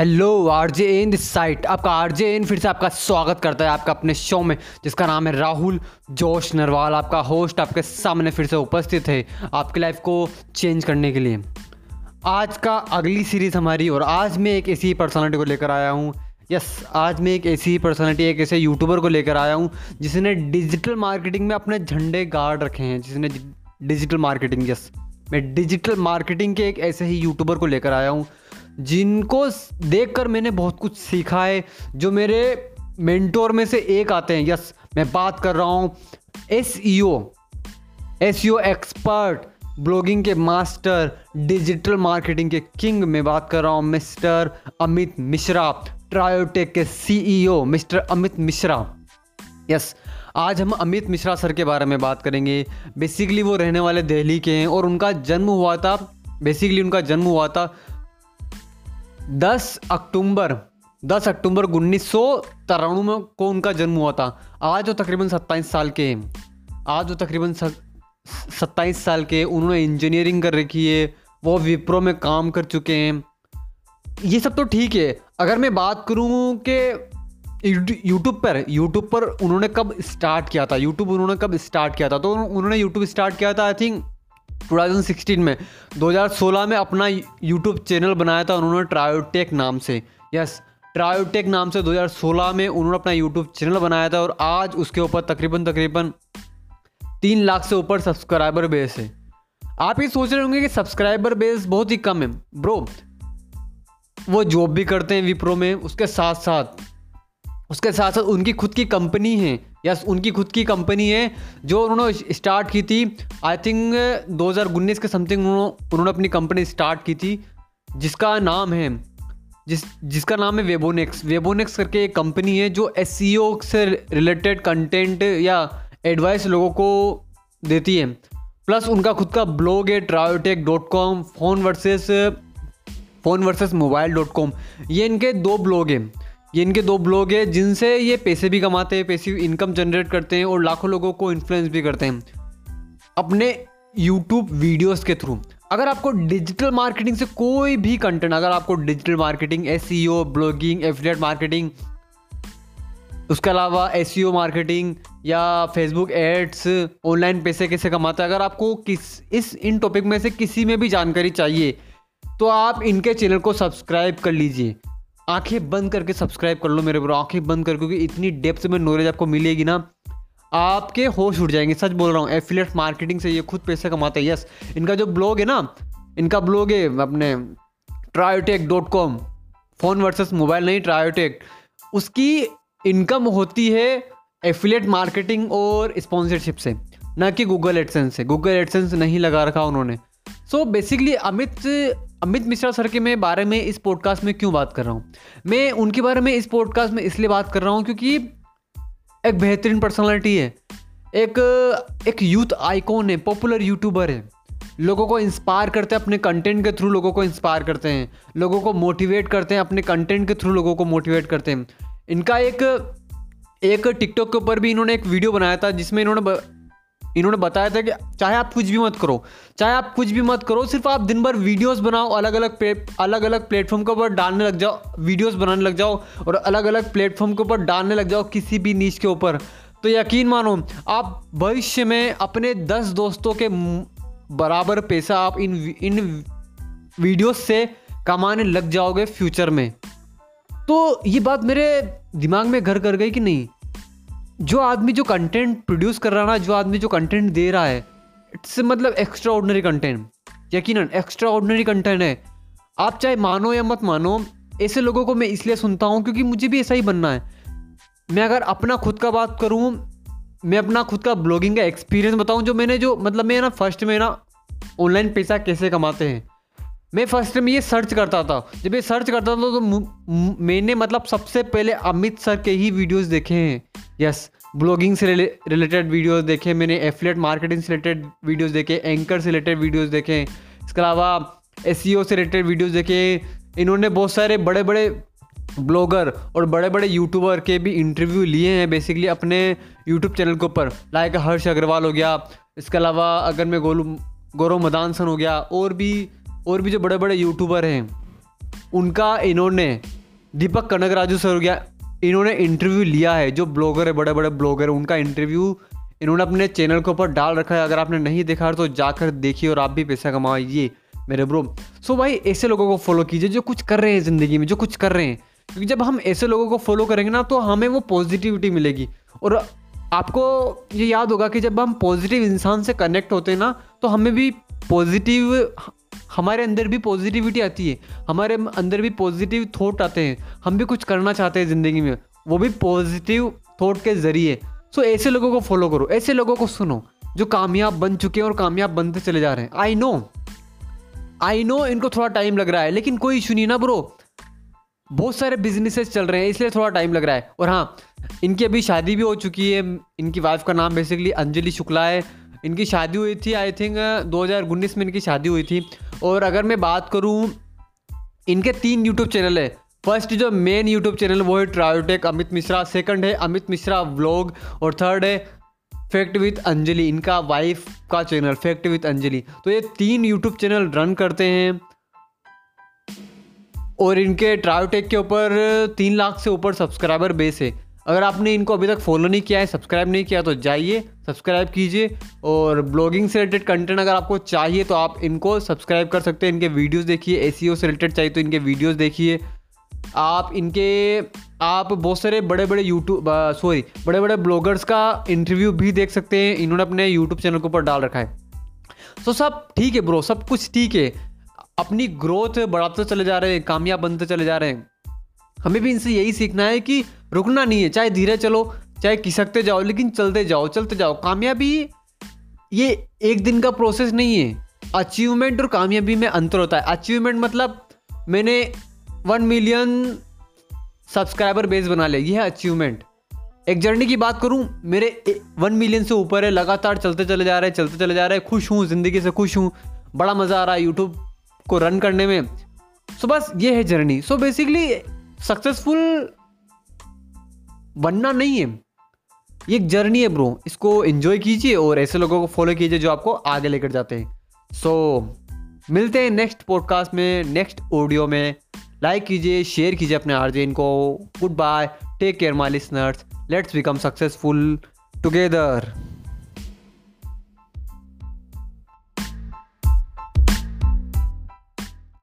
Hello RJ in this site आपका RJ इन फिर से आपका स्वागत करता है आपका अपने शो में, जिसका नाम है राहुल जोश नरवाल। आपका होस्ट आपके सामने फिर से उपस्थित है आपकी लाइफ को चेंज करने के लिए। आज का अगली सीरीज़ हमारी, और आज मैं एक ऐसी पर्सनालिटी को लेकर आया हूँ। यस आज मैं एक ऐसी पर्सनालिटी एक ऐसे यूट्यूबर को लेकर आया हूँ, जिसने डिजिटल मार्केटिंग में अपने झंडे गाड़ रखे हैं। जिसने डिजिटल मार्केटिंग यस मैं डिजिटल मार्केटिंग के एक ऐसे ही यूट्यूबर को लेकर आया हूँ जिनको देखकर मैंने बहुत कुछ सीखा है, जो मेरे मेंटोर में से एक आते हैं। यस, मैं बात कर रहा हूँ। S E O S expert, blogging के मास्टर, डिजिटल मार्केटिंग के किंग में बात कर रहा हूँ। मिस्टर अमित मिश्रा, ट्रायोटेक के CEO, mister Amit Mishra. Yes, आज हम अमित मिश्रा सर के बारे में बात करेंगे। बेसिकली वो रहने वाले दिल्ली के हैं और उनका जन्म हुआ था, बेसिकली उनका जन्म हुआ था 10 अक्टूबर 10 अक्टूबर उन्नीस सौ तिरानवे को उनका जन्म हुआ था। आज वो तकरीबन सत्ताईस साल के हैं। आज वो तकरीबन सत्ताईस साल के उन्होंने इंजीनियरिंग कर रखी है। वो विप्रो में काम कर चुके हैं। ये सब तो ठीक है। अगर मैं बात करूँ कि यूट्यूब पर यूट्यूब पर उन्होंने कब स्टार्ट किया था? यूट्यूब उन्होंने कब स्टार्ट किया था? तो उन्होंने यूट्यूब स्टार्ट किया था आई थिंक 2016 में 2016 में अपना यूट्यूब चैनल बनाया था उन्होंने ट्रायोटेक नाम से। यस ट्रायोटेक नाम से 2016 में उन्होंने अपना यूट्यूब चैनल बनाया था और आज उसके ऊपर तकरीबन तकरीबन तीन लाख से ऊपर सब्सक्राइबर बेस है। आप ये सोच रहे होंगे कि सब्सक्राइबर बेस बहुत ही कम है। ब्रो वो जॉब भी करते हैं विप्रो में, उसके साथ साथ उसके साथ साथ उनकी खुद की कंपनी है। यस, उनकी खुद की कंपनी है जो उन्होंने स्टार्ट की थी। आई थिंक 2019 के समथिंग उन्होंने अपनी कंपनी स्टार्ट की थी, जिसका नाम है, जिस, जिसका नाम है वेबोनेक्स वेबोनेक्स करके एक कंपनी है जो एस e से रिलेटेड कंटेंट या एडवाइस लोगों को देती है। प्लस उनका खुद का ब्लॉग है Triotech dot com phone versus phone versus mobile dot com ये इनके दो ब्लॉग हैं। ये इनके दो ब्लॉग है जिनसे ये पैसे भी कमाते हैं, पैसे इनकम जनरेट करते हैं और लाखों लोगों को इन्फ्लुएंस भी करते हैं। अपने यूट्यूब वीडियोस के थ्रू अगर आपको डिजिटल मार्केटिंग से कोई भी कंटेंट अगर आपको digital marketing S blogging affiliate marketing उसके अलावा एस मार्केटिंग या फेसबुक एड्स ऑनलाइन पैसे कैसे कमाते हैं, अगर आपको किस, इस, इन टॉपिक में से किसी में भी जानकारी चाहिए तो आप इनके चैनल को सब्सक्राइब कर लीजिए। आँखें बंद करके सब्सक्राइब कर लो मेरे ब्रो आँखें बंद कर, क्योंकि इतनी डेप्थ में नॉलेज आपको मिलेगी ना, आपके होश उठ जाएँगे, सच बोल रहा हूँ एफिलेट मार्केटिंग से ये खुद पैसे कमाते हैं यस इनका जो ब्लॉग है ना, इनका ब्लॉग है अपने Triotech dot com phone versus mobile नहीं ट्रायोटेक उसकी इनकम होती है एफिलेट मार्केटिंग और स्पॉन्सरशिप से, ना कि गूगल एडसेंस से. गूगल एडसेंस नहीं लगा रखा उन्होंने. So so basically Amit Amit Mishra sir के मैं बारे में इस पॉडकास्ट में क्यों बात कर रहा हूँ? मैं उनके बारे में इस पॉडकास्ट में इसलिए बात कर रहा हूँ क्योंकि एक बेहतरीन पर्सनालिटी है। एक एक यूथ आइकॉन है पॉपुलर यूट्यूबर है। लोगों को इंस्पायर करते हैं अपने कंटेंट के थ्रू लोगों को इंस्पायर करते हैं। लोगों को मोटिवेट करते हैं अपने कंटेंट के थ्रू लोगों को मोटिवेट करते हैं। इनका एक एक टिकटॉक के ऊपर भी इन्होंने एक वीडियो बनाया था जिसमें इन्होंने इन्होंने बताया था कि चाहे आप कुछ भी मत करो, चाहे आप कुछ भी मत करो, सिर्फ़ आप दिन भर वीडियोस बनाओ अलग अलग अलग अलग प्लेटफॉर्म के ऊपर डालने लग जाओ वीडियोस बनाने लग जाओ और अलग अलग प्लेटफॉर्म के ऊपर डालने लग जाओ किसी भी नीच के ऊपर। तो यकीन मानो, आप भविष्य में अपने दस दोस्तों के बराबर पैसा आप इन इन वीडियोस से कमाने लग जाओगे फ्यूचर में। तो ये बात मेरे दिमाग में घर कर गई कि नहीं? जो आदमी जो कंटेंट प्रोड्यूस कर रहा है ना, जो आदमी जो कंटेंट दे रहा है इट्स मतलब एक्स्ट्रा ऑर्डनरी कंटेंट यकीन एक्स्ट्रा ऑर्डनरी कंटेंट है। आप चाहे मानो या मत मानो, ऐसे लोगों को मैं इसलिए सुनता हूँ क्योंकि मुझे भी ऐसा ही बनना है। मैं अगर अपना खुद का बात करूँ, मैं अपना खुद का ब्लॉगिंग का एक्सपीरियंस बताऊँ, जो मैंने जो मतलब मैं ना फ़र्स्ट में ना ऑनलाइन पैसा कैसे कमाते हैं? मैं फ़र्स्ट में ये सर्च करता था। जब ये सर्च करता था तो मैंने मतलब सबसे पहले अमित सर के ही वीडियोस देखे हैं। यस ब्लॉगिंग से रिलेटेड वीडियोस देखे, मैंने एफलेट मार्केटिंग से रिलेटेड वीडियोस देखे एंकर से रिलेटेड वीडियोस देखे, इसके अलावा एस e से रिलेटेड वीडियोस देखे। इन्होंने बहुत सारे बड़े बड़े ब्लॉगर और बड़े बड़े यूट्यूबर के भी इंटरव्यू लिए हैं बेसिकली अपने यूट्यूब चैनल के ऊपर। लाइक हर्ष अग्रवाल हो गया, इसके अलावा अगर मैं गोलू गौरव मदान सन हो गया, और भी और भी जो बड़े बड़े यूट्यूबर हैं, उनका इन्होंने दीपक कनकराजू सर हो गया, इन्होंने इंटरव्यू लिया है, जो ब्लॉगर है बड़े बड़े ब्लॉगर है, उनका इंटरव्यू इन्होंने अपने चैनल के ऊपर डाल रखा है। अगर आपने नहीं देखा तो जाकर देखिए और आप भी पैसा कमाइए मेरे ब्रो सो भाई, ऐसे लोगों को फॉलो कीजिए जो कुछ कर रहे हैं ज़िंदगी में, जो कुछ कर रहे हैं। क्योंकि जब हम ऐसे लोगों को फॉलो करेंगे ना तो हमें वो पॉजिटिविटी मिलेगी। और आपको ये याद होगा कि जब हम पॉजिटिव इंसान से कनेक्ट होते हैं ना तो हमें भी पॉजिटिव हमारे अंदर भी पॉजिटिविटी आती है। हमारे अंदर भी पॉजिटिव थॉट आते हैं। हम भी कुछ करना चाहते हैं ज़िंदगी में। वो भी पॉजिटिव थॉट के ज़रिए। सो ऐसे लोगों को फॉलो करो। ऐसे लोगों को सुनो जो कामयाब बन चुके हैं और कामयाब बनते चले जा रहे हैं। आई नो आई नो इनको थोड़ा टाइम लग रहा है, लेकिन कोई इशू नहीं ना ब्रो बहुत सारे बिजनेसेस चल रहे हैं, इसलिए थोड़ा टाइम लग रहा है। और हाँ इनकी अभी शादी भी हो चुकी है। इनकी वाइफ का नाम बेसिकली अंजलि शुक्ला है। इनकी शादी हुई थी आई थिंक दो हज़ार उन्नीस में इनकी शादी हुई थी। और अगर मैं बात करूँ, इनके तीन यूट्यूब चैनल है। फ़र्स्ट जो मेन यूट्यूब चैनल वो है ट्रायोटेक अमित मिश्रा। सेकंड है अमित मिश्रा व्लॉग और थर्ड है फैक्ट विथ अंजलि इनका वाइफ का चैनल फैक्ट विथ अंजलि तो ये तीन यूट्यूब चैनल रन करते हैं। और इनके ट्रायोटेक के ऊपर, तीन लाख से ऊपर सब्सक्राइबर बेस है। अगर आपने इनको अभी तक फॉलो नहीं किया है सब्सक्राइब नहीं किया तो जाइए सब्सक्राइब कीजिए और ब्लॉगिंग से रिलेटेड कंटेंट अगर आपको चाहिए तो आप इनको सब्सक्राइब कर सकते हैं। इनके वीडियोस देखिए ए e से रिलेटेड चाहिए तो इनके वीडियोस देखिए। आप इनके, आप बहुत सारे बड़े बड़े यूट्यूब सॉरी बड़े बड़े ब्लॉगर्स का इंटरव्यू भी देख सकते हैं। इन्होंने अपने यूट्यूब चैनल के ऊपर डाल रखा है। तो सब ठीक है ब्रो सब कुछ ठीक है। अपनी ग्रोथ बढ़ाते चले जा रहे हैं, कामयाब बनते चले जा रहे हैं। हमें भी इनसे यही सीखना है कि रुकना नहीं है, चाहे धीरे चलो, चाहे खिसकते जाओ, लेकिन चलते जाओ चलते जाओ। कामयाबी ये एक दिन का प्रोसेस नहीं है। अचीवमेंट और कामयाबी में अंतर होता है। अचीवमेंट मतलब मैंने वन मिलियन सब्सक्राइबर बेस बना लिया, ये है अचीवमेंट एक जर्नी की बात करूँ, मेरे वन मिलियन से ऊपर है, लगातार चलते चले जा रहे हैं, चलते चले जा रहे हैं, खुश हूँ, ज़िंदगी से खुश हूँ, बड़ा मज़ा आ रहा है यूट्यूब को रन करने में। सो बस ये है जर्नी सो बेसिकली सक्सेसफुल बनना नहीं है। ये एक जर्नी है ब्रो इसको एंजॉय कीजिए और ऐसे लोगों को फॉलो कीजिए जो आपको आगे लेकर जाते हैं। सो so, मिलते हैं नेक्स्ट पॉडकास्ट में नेक्स्ट ऑडियो में। लाइक कीजिए शेयर कीजिए अपने आर्जेन को good bye take care my listeners let's become successful together